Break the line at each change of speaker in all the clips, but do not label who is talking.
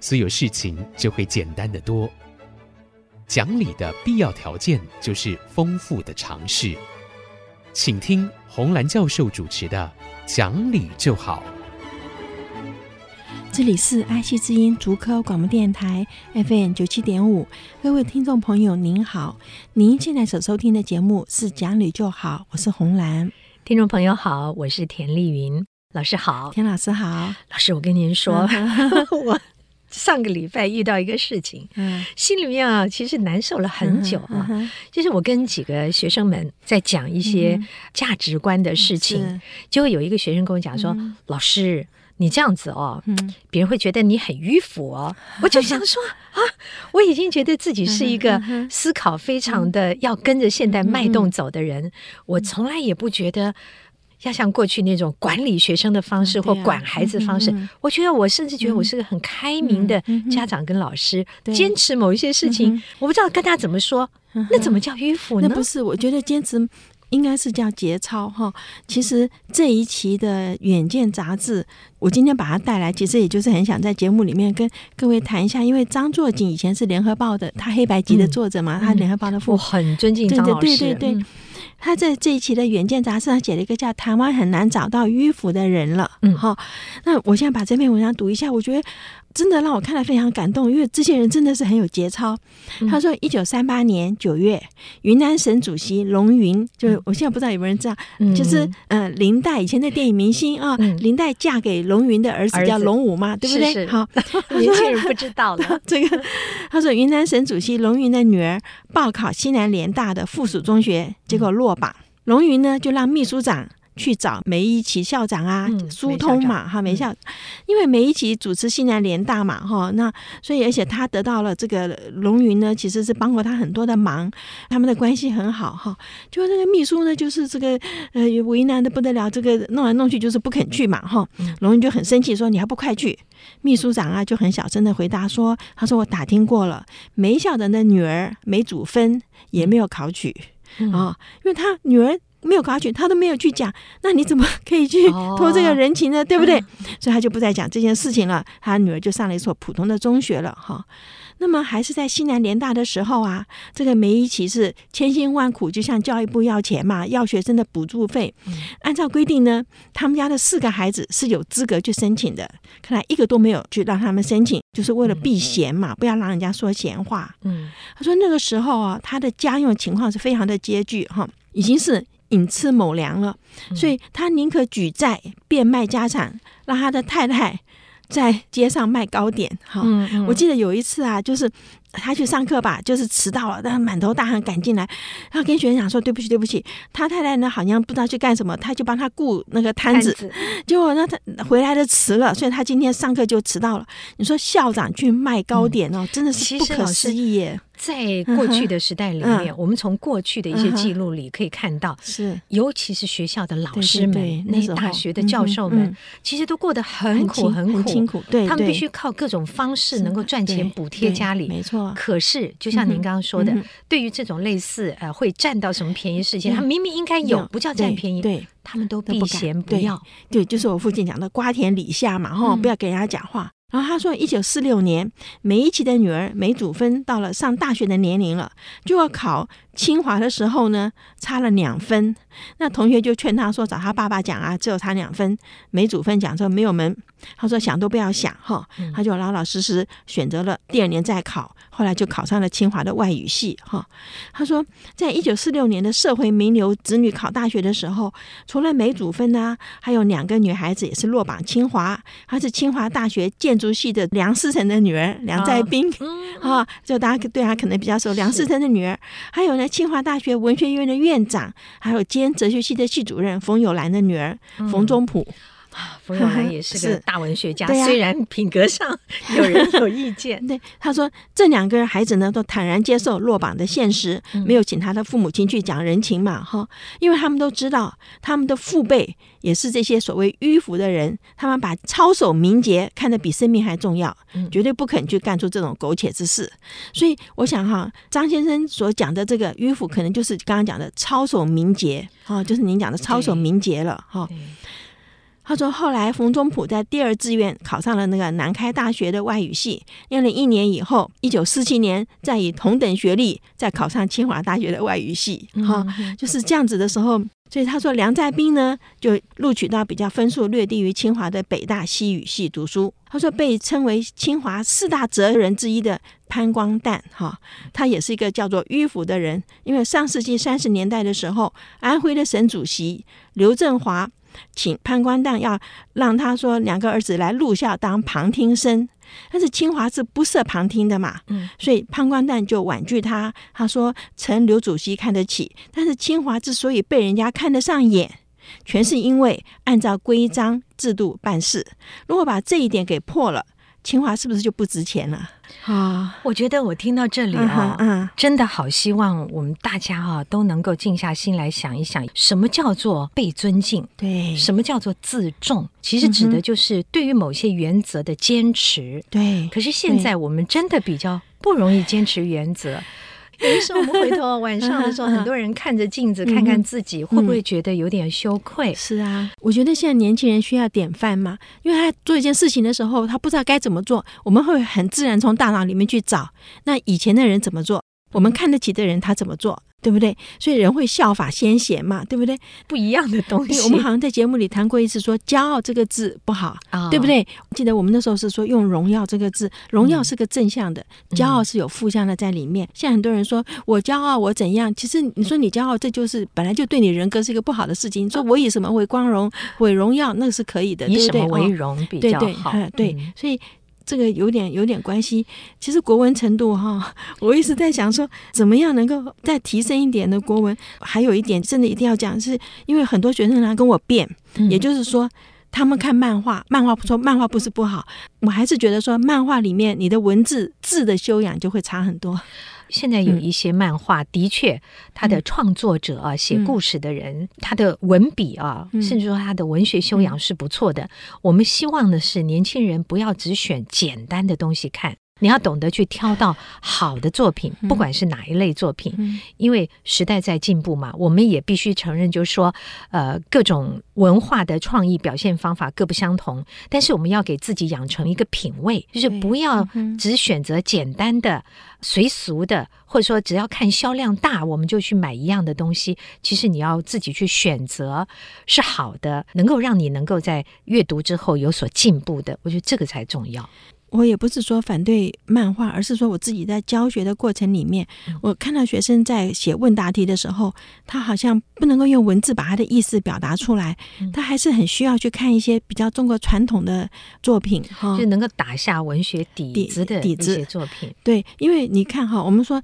所有事情就会简单的多。讲理的必要条件就是丰富的尝试。请听红兰教授主持的《讲理就好》。
这里是爱惜之音竹科广播电台 FM 九七点五，各位听众朋友您好，您现在所收听的节目是《讲理就好》，我是红兰。
听众朋友好，我是田丽云老师好，
田老师好，
老师我跟您说，我上个礼拜遇到一个事情，嗯，心里面啊其实难受了很久啊，就是我跟几个学生们在讲一些价值观的事情，结果有一个学生跟我讲说，老师。你这样子哦，嗯，别人会觉得你很迂腐哦。我就想说啊，我已经觉得自己是一个思考非常的要跟着现代脉动走的人，我从来也不觉得要像过去那种管理学生的方式或管孩子方式。我觉得我甚至觉得我是个很开明的家长跟老师，坚持某一些事情，我不知道跟他怎么说，那怎么叫迂腐呢？
那不是，我觉得坚持。应该是叫节操哈。其实这一期的《远见》杂志，我今天把它带来，其实也就是很想在节目里面跟各位谈一下。因为张作锦以前是《联合报》的，他黑白集的作者嘛，嗯、他《联合报》的副，
我很尊敬张老
师。对他在这一期的《远见》杂志上写了一个叫“台湾很难找到迂腐的人了”。嗯，好，那我现在把这篇文章读一下，我觉得。真的让我看了非常感动，因为这些人真的是很有节操。他说，一九三八年九月，云南省主席龙云，就是我现在不知道有没有人知道，就是呃林黛以前的电影明星啊，林黛嫁给龙云的儿子叫龙武嘛，对不对？好，
年轻人不知道了。这个
他说，云南省主席龙云的女儿报考西南联大的附属中学，结果落榜，龙云呢就让秘书长。去找梅贻琦校长啊，疏通嘛，哈，梅校，因为梅贻琦主持西南联大嘛，哈，那所以而且他得到了这个龙云呢，其实是帮过他很多的忙，他们的关系很好，哈。就那个秘书呢，就是这个呃为难的不得了，这个弄来弄去就是不肯去嘛，哈。龙云就很生气，说你还不快去？秘书长啊就很小声的回答说，他说我打听过了，梅校长的女儿梅祖芬也没有考取啊，因为他女儿。没有考取，他都没有去讲，那你怎么可以去托这个人情呢？哦、对不对？嗯、所以他就不再讲这件事情了。他女儿就上了一所普通的中学了，哈。那么还是在西南联大的时候啊，这个梅贻琦是千辛万苦就向教育部要钱嘛，要学生的补助费。嗯、按照规定呢，他们家的四个孩子是有资格去申请的，看来一个都没有去让他们申请，就是为了避嫌嘛，不要让人家说闲话。嗯，他说那个时候啊，他的家用情况是非常的拮据，哈，已经是。寅吃卯粮了，所以他宁可举债变卖家产，让他的太太在街上卖糕点。哈，我记得有一次啊，就是。他去上课吧，就是迟到了，但是满头大汗赶进来，然后跟学生讲说：“对不起，对不起。”他太太呢，好像不知道去干什么，他就帮他顾那个摊子，子结果呢，他回来的迟了，所以他今天上课就迟到了。你说校长去卖糕点哦，嗯、真的是不可思议耶！
在过去的时代里面，嗯、我们从过去的一些记录里可以看到，是、嗯、尤其是学校的老师们，对对对，那些大学的教授们，其实都过得很苦很苦，很辛苦，对，他们必须靠各种方式能够赚钱补贴家里，没错。可是，就像您刚刚说的，对于这种类似呃会占到什么便宜事情，嗯、他明明应该有，不叫占便宜，对，对他们都避嫌不要
对。对，就是我父亲讲的“瓜田李下”嘛，哈、嗯，不要给人家讲话。然后他说，一九四六年，梅贻琦的女儿梅祖芬到了上大学的年龄了，就要考清华的时候呢，差了两分。那同学就劝他说：“找他爸爸讲啊，只有差两分。”梅祖芬讲说：“没有门。”他说：“想都不要想哈。”他就老老实实选择了第二年再考，后来就考上了清华的外语系哈。他说，在一九四六年的社会名流子女考大学的时候，除了梅祖芬呢，还有两个女孩子也是落榜清华，她是清华大学建筑系的梁思成的女儿梁再冰啊，就大家对她可能比较熟。梁思成的女儿，还有呢，清华大学文学院的院长，还有兼哲学系的系主任冯友兰的女儿冯中普。
啊，冯友兰也是个大文学家，虽然品格上 有人有意见。
对，他说这两个孩子呢，都坦然接受落榜的现实，没有请他的父母亲去讲人情嘛，哈，因为他们都知道他们的父辈也是这些所谓迂腐的人，他们把操守名节看得比生命还重要，绝对不肯去干出这种苟且之事。所以我想哈，张先生所讲的这个迂腐，可能就是刚刚讲的操守名节，哈，就是您讲的操守名节了，哈。他说：“后来，冯中普在第二志愿考上了那个南开大学的外语系，念了一年以后，一九四七年再以同等学历再考上清华大学的外语系。哈，就是这样子的时候，所以他说梁在斌呢就录取到比较分数略低于清华的北大西语系读书。他说被称为清华四大哲人之一的潘光旦，哈，他也是一个叫做迂腐的人，因为上世纪三十年代的时候，安徽的省主席刘振华。”请潘光旦要让他说两个儿子来入校当旁听生，但是清华是不设旁听的嘛，嗯，所以潘光旦就婉拒他。他说：“承刘主席看得起，但是清华之所以被人家看得上眼，全是因为按照规章制度办事。如果把这一点给破了。”清华是不是就不值钱了
啊？我觉得我听到这里啊，嗯，嗯，真的好希望我们大家啊都能够静下心来想一想，什么叫做被尊敬？
对，
什么叫做自重？其实指的就是对于某些原则的坚持。
对，
可是现在我们真的比较不容易坚持原则。有的时候我们回头晚上的时候，很多人看着镜子，看看自己，会不会觉得有点羞愧？
是啊，我觉得现在年轻人需要典范嘛，因为他做一件事情的时候，他不知道该怎么做，我们会很自然从大脑里面去找，那以前的人怎么做，我们看得起的人他怎么做。对不对？所以人会效法先贤嘛，对不对？
不一样的东西。
我们好像在节目里谈过一次，说“骄傲”这个字不好，哦、对不对？记得我们那时候是说用“荣耀”这个字，“荣耀”是个正向的，“嗯、骄傲”是有负向的在里面。现在很多人说我骄傲，我怎样？其实你说你骄傲，这就是本来就对你人格是一个不好的事情。你说我以什么为光荣、为荣耀，那是可以的，
以什么为荣比较好？
对对，对，所以。这个有点有点关系，其实国文程度哈，我一直在想说，怎么样能够再提升一点的国文？还有一点真的一定要讲，是因为很多学生来跟我辩，也就是说，他们看漫画，漫画不说漫画不是不好，我还是觉得说，漫画里面你的文字字的修养就会差很多。
现在有一些漫画，的确，他的创作者啊，写故事的人，他的文笔啊，甚至说他的文学修养是不错的。我们希望的是，年轻人不要只选简单的东西看。你要懂得去挑到好的作品，不管是哪一类作品，因为时代在进步嘛，我们也必须承认，就是说，呃，各种文化的创意表现方法各不相同，但是我们要给自己养成一个品味，就是不要只选择简单的、随俗的，或者说只要看销量大我们就去买一样的东西。其实你要自己去选择是好的，能够让你能够在阅读之后有所进步的，我觉得这个才重要。
我也不是说反对漫画，而是说我自己在教学的过程里面，我看到学生在写问答题的时候，他好像不能够用文字把他的意思表达出来，他还是很需要去看一些比较中国传统的作品，哈，
就能够打下文学底子的一些作品。
对，因为你看哈，我们说。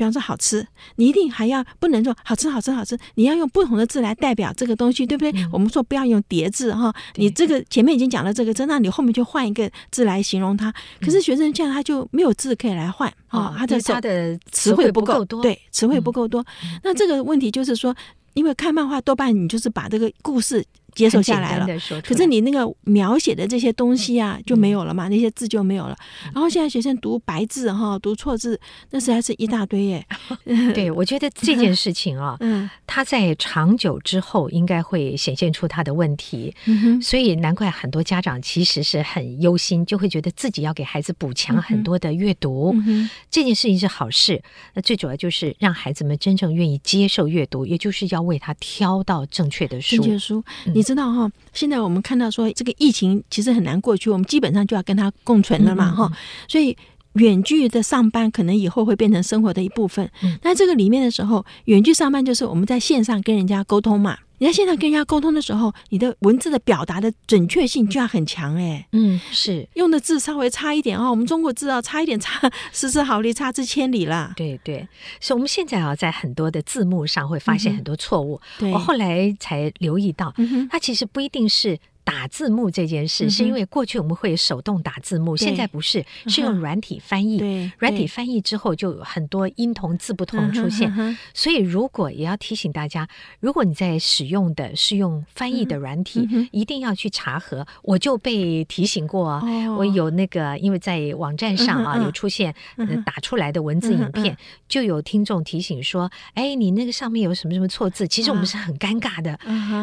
比方说好吃，你一定还要不能说好吃好吃好吃，你要用不同的字来代表这个东西，对不对？嗯、我们说不要用叠字哈，你这个前面已经讲了这个字，那你后面就换一个字来形容它。可是学生这样他就没有字可以来换啊，他的
他的词汇不够多，
对，词汇不够多。嗯、那这个问题就是说，因为看漫画多半你就是把这个故事。接受下来了，可是你那个描写的这些东西啊就没有了嘛，那些字就没有了。然后现在学生读白字哈，读错字，那实在是一大堆耶。
对，我觉得这件事情啊，嗯，它在长久之后应该会显现出它的问题。所以难怪很多家长其实是很忧心，就会觉得自己要给孩子补强很多的阅读。这件事情是好事，那最主要就是让孩子们真正愿意接受阅读，也就是要为他挑到正确的书。
正确书。你知道哈，现在我们看到说这个疫情其实很难过去，我们基本上就要跟它共存了嘛哈，嗯嗯，所以远距的上班可能以后会变成生活的一部分。那这个里面的时候，远距上班就是我们在线上跟人家沟通嘛。你在线上跟人家沟通的时候，你的文字的表达的准确性就要很强哎。
嗯，是
用的字稍微差一点哦，我们中国字啊差一点差十之毫厘，差 之千里啦。
对对，所以我们现在啊，在很多的字幕上会发现很多错误。对，我后来才留意到，它其实不一定是。打字幕这件事，是因为过去我们会手动打字幕，现在不是，是用软体翻译。对，软体翻译之后就有很多音同字不同出现。所以如果也要提醒大家，如果你在使用的是用翻译的软体，一定要去查核。我就被提醒过，我有那个因为在网站上啊有出现打出来的文字影片，就有听众提醒说：“哎，你那个上面有什么什么错字？”其实我们是很尴尬的。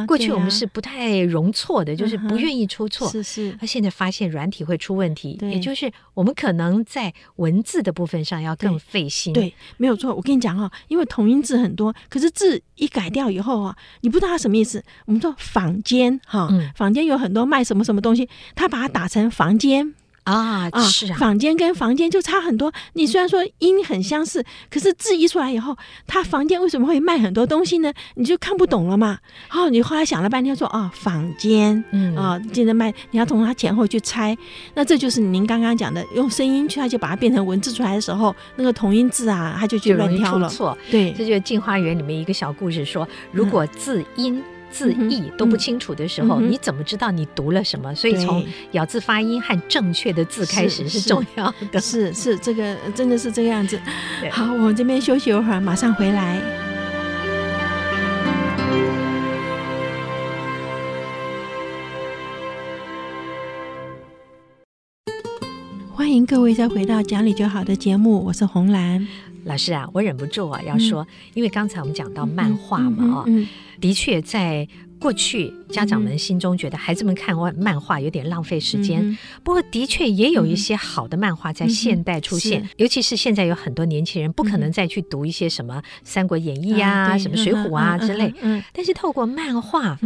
过去我们是不太容错的，就是不愿意出错。是是。那现在发现软体会出问题，也就是我们可能在文字的部分上要更费心。
对，没有错。我跟你讲哈，因为同音字很多，可是字一改掉以后啊，你不知道它什么意思。我们说坊间哈，坊间有很多卖什么什么东西，他把它打成房间。
啊啊，是啊，
坊间跟房间就差很多。你虽然说音很相似，可是字一出来以后，他房间为什么会卖很多东西呢？你就看不懂了嘛。哦，你后来想了半天说，哦，坊间，嗯啊，接着卖，你要从它前后去猜。那这就是您刚刚讲的，用声音去，他就把它变成文字出来的时候，那个同音字啊，他就去乱挑了。
错，
对，
这就是《镜花缘》里面一个小故事说，如果字音。字义都不清楚的时候，你怎么知道你读了什么？所以从咬字发音和正确的字开始是重要的。
是是，这个真的是这个样子。好，我们这边休息一会儿，马上回来。欢迎各位再回到讲理就好的节目，我是红兰
老师啊。我忍不住啊要说，因为刚才我们讲到漫画嘛啊。的确，在过去家长们心中觉得孩子们看完漫画有点浪费时间。嗯、不过，的确也有一些好的漫画在现代出现，嗯、尤其是现在有很多年轻人不可能再去读一些什么《三国演义》啊、嗯、什么《水浒》啊之类。嗯，但是透过漫画，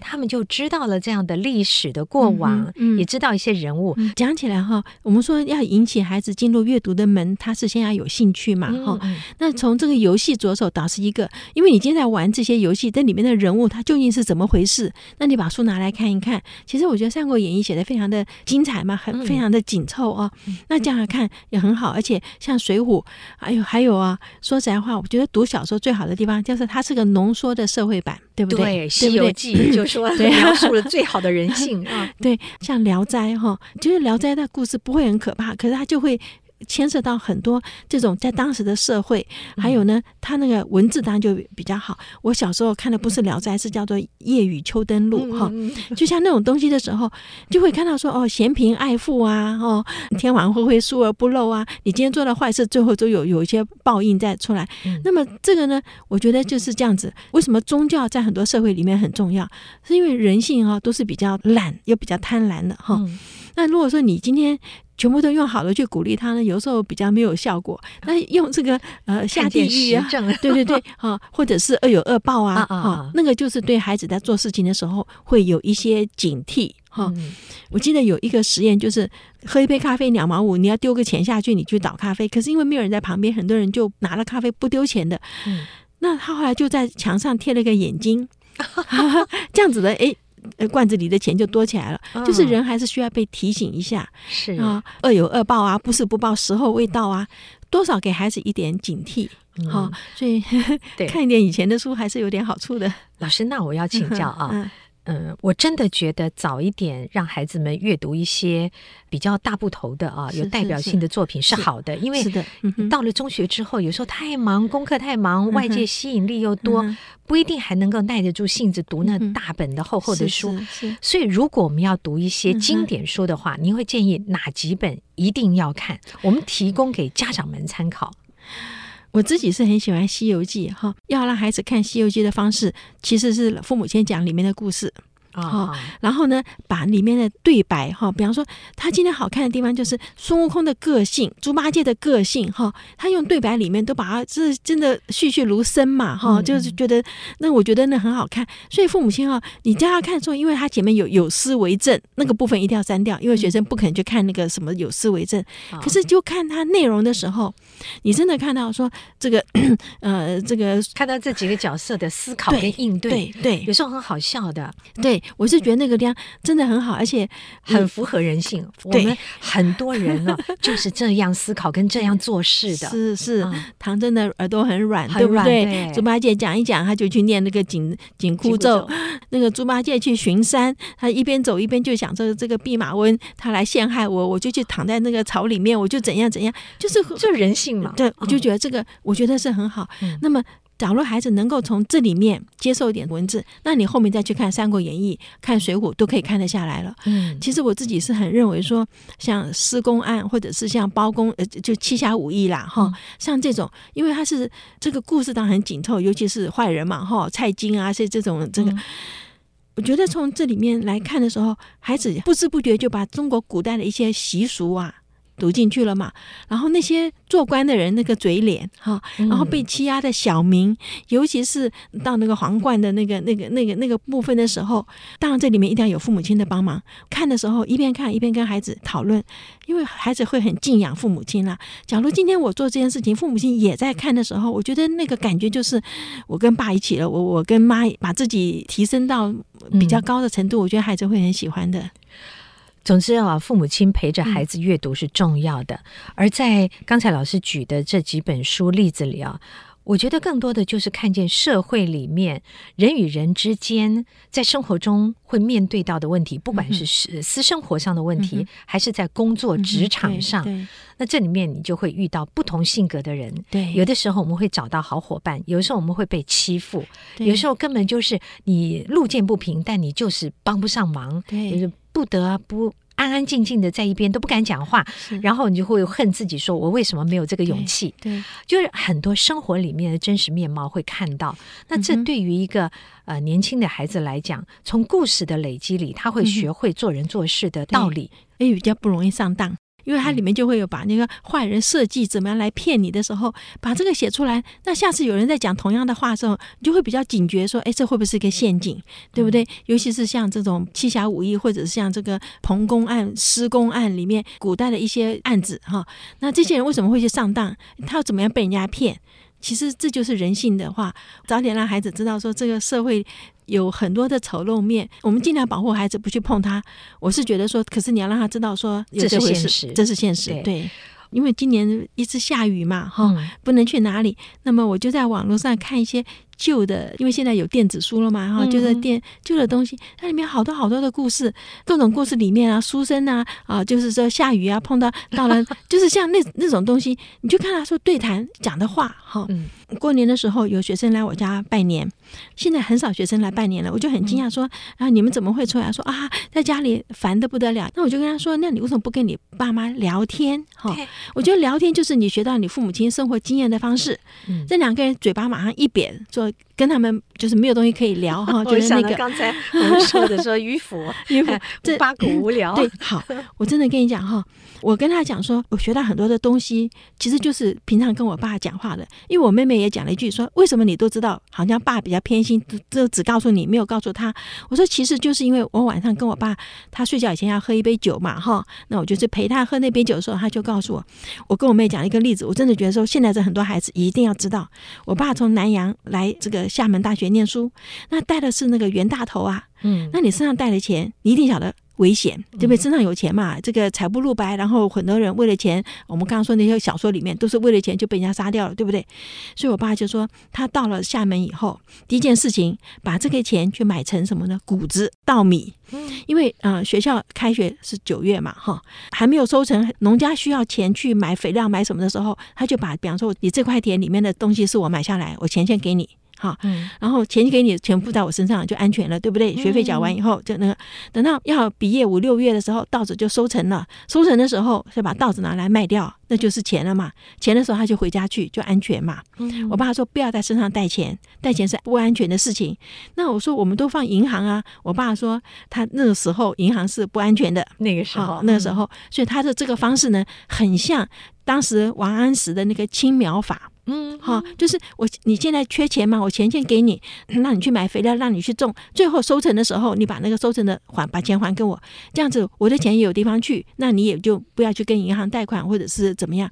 他们就知道了这样的历史的过往，嗯、也知道一些人物。
讲起来哈，我们说要引起孩子进入阅读的门，他是先要有兴趣嘛。哈、嗯，那从这个游戏着手倒是一个，因为你今天在玩这些游戏。这里面的人物他究竟是怎么回事？那你把书拿来看一看。其实我觉得《三国演义》写的非常的精彩嘛，很非常的紧凑哦。嗯、那这样看也很好，而且像《水浒》，还有还有啊，说实在话，我觉得读小说最好的地方就是它是个浓缩的社会版，对不对？对，《
西游记》就 说描述了最好的人性啊。
对，像《聊斋》哈，就是《聊斋》的故事不会很可怕，可是它就会。牵涉到很多这种在当时的社会，还有呢，他那个文字当然就比较好。我小时候看的不是《聊斋》，是叫做《夜雨秋灯录》哈，就像那种东西的时候，就会看到说哦，嫌贫爱富啊，哦，天网恢恢，疏而不漏啊。你今天做的坏事，最后都有有一些报应再出来。那么这个呢，我觉得就是这样子。为什么宗教在很多社会里面很重要？是因为人性啊，都是比较懒又比较贪婪的哈。那如果说你今天全部都用好了去鼓励他呢，有时候比较没有效果。那用这个呃下地狱啊，对对对，啊，或者是恶有恶报啊，啊，那个就是对孩子在做事情的时候会有一些警惕哈。我记得有一个实验，就是喝一杯咖啡两毛五，你要丢个钱下去，你去倒咖啡，可是因为没有人在旁边，很多人就拿了咖啡不丢钱的。那他后来就在墙上贴了一个眼睛，这样子的，哎。呃，罐子里的钱就多起来了。嗯、就是人还是需要被提醒一下，是啊，恶有恶报啊，不是不报，时候未到啊，多少给孩子一点警惕，好、嗯，所以对 看一点以前的书还是有点好处的。
老师，那我要请教啊。嗯嗯嗯，我真的觉得早一点让孩子们阅读一些比较大部头的啊，有代表性的作品是好的，因为到了中学之后，有时候太忙，功课太忙，外界吸引力又多，不一定还能够耐得住性子读那大本的厚厚的书。所以，如果我们要读一些经典书的话，您会建议哪几本一定要看？我们提供给家长们参考。
我自己是很喜欢《西游记》哈，要让孩子看《西游记》的方式，其实是父母先讲里面的故事。啊，然后呢，把里面的对白哈，比方说他今天好看的地方就是孙悟空的个性，猪八戒的个性哈，他用对白里面都把它是真的栩栩如生嘛哈，就是觉得那我觉得那很好看，所以父母亲啊，你叫他看的时候，因为他前面有有思为证，那个部分一定要删掉，因为学生不可能去看那个什么有思为证，可是就看他内容的时候，你真的看到说这个呃这个
看到这几个角色的思考跟应对，对，对，有时候很好笑的，
对。对，我是觉得那个量真的很好，而且
很符合人性。我们很多人呢 就是这样思考跟这样做事的。
是是，唐真的耳朵很软，对不对？猪八戒讲一讲，他就去念那个紧紧箍咒。那个猪八戒去巡山，他一边走一边就想着这个弼马温他来陷害我，我就去躺在那个草里面，我就怎样怎样，就是就
人性嘛。
对，我就觉得这个我觉得是很好。那么。假如孩子能够从这里面接受一点文字，那你后面再去看《三国演义》、看《水浒》，都可以看得下来了。嗯，其实我自己是很认为说，像施公案，或者是像包公，呃，就七侠五义啦，哈，像这种，因为他是这个故事当然很紧凑，尤其是坏人嘛，哈，蔡京啊，是这种这个，嗯、我觉得从这里面来看的时候，孩子不知不觉就把中国古代的一些习俗啊。读进去了嘛？然后那些做官的人那个嘴脸哈，然后被欺压的小民，尤其是到那个皇冠的那个、那个、那个、那个部分的时候，当然这里面一定要有父母亲的帮忙。看的时候一边看一边跟孩子讨论，因为孩子会很敬仰父母亲啦。假如今天我做这件事情，父母亲也在看的时候，我觉得那个感觉就是我跟爸一起了，我我跟妈把自己提升到比较高的程度，我觉得孩子会很喜欢的。
总之啊，父母亲陪着孩子阅读是重要的。嗯、而在刚才老师举的这几本书例子里啊，我觉得更多的就是看见社会里面人与人之间在生活中会面对到的问题，不管是私私生活上的问题，嗯、还是在工作职场上。嗯、那这里面你就会遇到不同性格的人。对，有的时候我们会找到好伙伴，有的时候我们会被欺负，对有时候根本就是你路见不平，但你就是帮不上忙。对，就是。不得不安安静静的在一边都不敢讲话，然后你就会恨自己，说我为什么没有这个勇气？对，对就是很多生活里面的真实面貌会看到。那这对于一个呃年轻的孩子来讲，从故事的累积里，他会学会做人做事的道理，
也比较不容易上当。因为它里面就会有把那个坏人设计怎么样来骗你的时候，把这个写出来。那下次有人在讲同样的话的时候，你就会比较警觉，说：“哎，这会不会是一个陷阱？对不对？”尤其是像这种七侠五义，或者是像这个彭公案、施公案里面古代的一些案子哈。那这些人为什么会去上当？他要怎么样被人家骗？其实这就是人性的话，早点让孩子知道说这个社会有很多的丑陋面，我们尽量保护孩子不去碰它。我是觉得说，可是你要让他知道说这，
这是现实，
这是现实，对。对因为今年一直下雨嘛，哈，不能去哪里。那么我就在网络上看一些旧的，因为现在有电子书了嘛，哈，就是电旧的东西，它里面好多好多的故事，各种故事里面啊，书生啊，啊，就是说下雨啊，碰到到了，就是像那那种东西，你就看他说对谈讲的话，哈。过年的时候有学生来我家拜年，现在很少学生来拜年了，我就很惊讶说，啊，你们怎么会出来？说啊，在家里烦的不得了。那我就跟他说，那你为什么不跟你爸妈聊天？哈，我觉得聊天就是你学到你父母亲生活经验的方式。这两个人嘴巴马上一扁，说跟他们就是没有东西可以聊哈。就是那个
刚才我们说的说迂腐，迂腐，这八股无聊。
对，好，我真的跟你讲哈。我跟他讲说，我学到很多的东西，其实就是平常跟我爸讲话的。因为我妹妹也讲了一句说，为什么你都知道？好像爸比较偏心，就只告诉你，没有告诉他。我说其实就是因为我晚上跟我爸，他睡觉以前要喝一杯酒嘛，哈，那我就是陪他喝那杯酒的时候，他就告诉我。我跟我妹讲一个例子，我真的觉得说，现在这很多孩子一定要知道，我爸从南洋来这个厦门大学念书，那带的是那个袁大头啊，嗯，那你身上带的钱，你一定晓得。危险，对不对？身上有钱嘛，这个财不露白，然后很多人为了钱，我们刚刚说那些小说里面都是为了钱就被人家杀掉了，对不对？所以我爸就说，他到了厦门以后，第一件事情把这个钱去买成什么呢？谷子、稻米。因为啊、呃，学校开学是九月嘛，哈，还没有收成，农家需要钱去买肥料、买什么的时候，他就把，比方说，你这块田里面的东西是我买下来，我钱先给你。好，然后钱给你，全部在我身上就安全了，对不对？学费缴完以后，就那个等到要毕业五六月的时候，稻子就收成了。收成的时候，就把稻子拿来卖掉，那就是钱了嘛。钱的时候，他就回家去，就安全嘛。我爸说不要在身上带钱，带钱是不安全的事情。那我说我们都放银行啊。我爸说他那个时候银行是不安全的，
那个时候，
那个时候，所以他的这个方式呢，很像当时王安石的那个青苗法。嗯，好，就是我你现在缺钱嘛，我钱先给你，让你去买肥料，让你去种，最后收成的时候，你把那个收成的还把钱还给我，这样子我的钱也有地方去，那你也就不要去跟银行贷款或者是怎么样。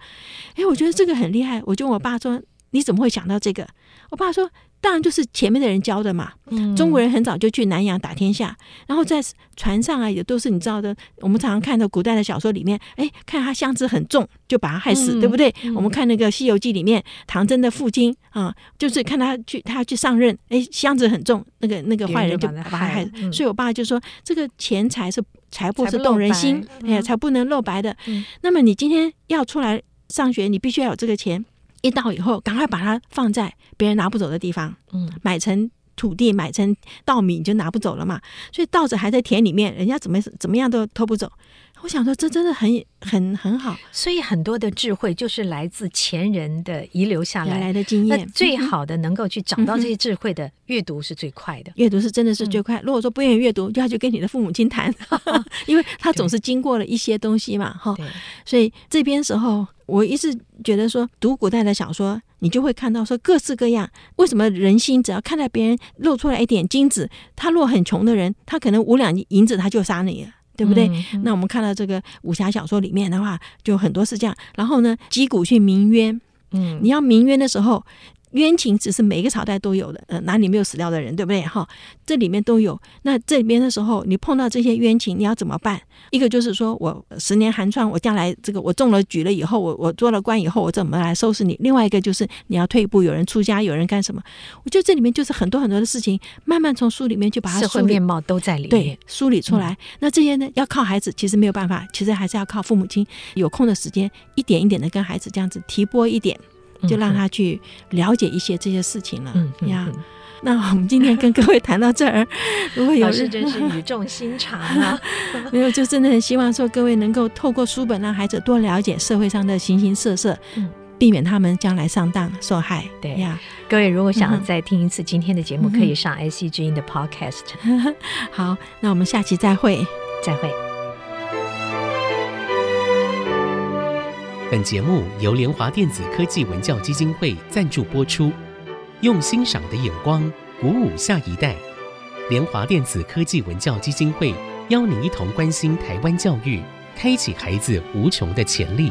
哎，我觉得这个很厉害，我就问我爸说，你怎么会想到这个？我爸说，当然就是前面的人教的嘛。嗯，中国人很早就去南洋打天下，然后在船上啊，也都是你知道的。我们常常看到古代的小说里面，哎，看他箱子很重，就把他害死，嗯、对不对？嗯、我们看那个《西游记》里面，唐僧的父亲啊，就是看他去，他要去上任，哎，箱子很重，那个那个坏人就把他害死。嗯、所以我爸就说，这个钱财是财帛是动人心，哎呀，才不能露白的。嗯、那么你今天要出来上学，你必须要有这个钱。一到以后，赶快把它放在别人拿不走的地方，嗯，买成土地，买成稻米，你就拿不走了嘛。所以稻子还在田里面，人家怎么怎么样都偷不走。我想说，这真的很很很好。
所以很多的智慧就是来自前人的遗留下来，
来的经验。
那最好的能够去找到这些智慧的，嗯、阅读是最快的。
阅读是真的是最快。嗯、如果说不愿意阅读，就要去跟你的父母亲谈 因为他总是经过了一些东西嘛，哈对。所以这边时候，我一直觉得说，读古代的小说，你就会看到说各式各样。为什么人心只要看到别人露出来一点金子，他若很穷的人，他可能五两银子他就杀你了。对不对？那我们看到这个武侠小说里面的话，就很多是这样。然后呢，击鼓去鸣冤。嗯，你要鸣冤的时候。冤情只是每个朝代都有的，呃，哪里没有死掉的人，对不对？哈，这里面都有。那这里边的时候，你碰到这些冤情，你要怎么办？一个就是说我十年寒窗，我将来这个我中了举了以后，我我做了官以后，我怎么来收拾你？另外一个就是你要退一步，有人出家，有人干什么？我觉得这里面就是很多很多的事情，慢慢从书里面去把它
社会面貌都在里面
对梳理出来。嗯、那这些呢，要靠孩子，其实没有办法，其实还是要靠父母亲有空的时间，一点一点的跟孩子这样子提拨一点。就让他去了解一些这些事情了呀。那我们今天跟各位谈到这儿，如果有
老师真是语 重心长啊，
没有，就真的很希望说各位能够透过书本让孩子多了解社会上的形形色色，避免他们将来上当受害。
对呀，各位如果想再听一次今天的节目，可以上 IC 之音的 Podcast。
好，那我们下期再会，
再会。
本节目由联华电子科技文教基金会赞助播出，用欣赏的眼光鼓舞下一代。联华电子科技文教基金会邀您一同关心台湾教育，开启孩子无穷的潜力。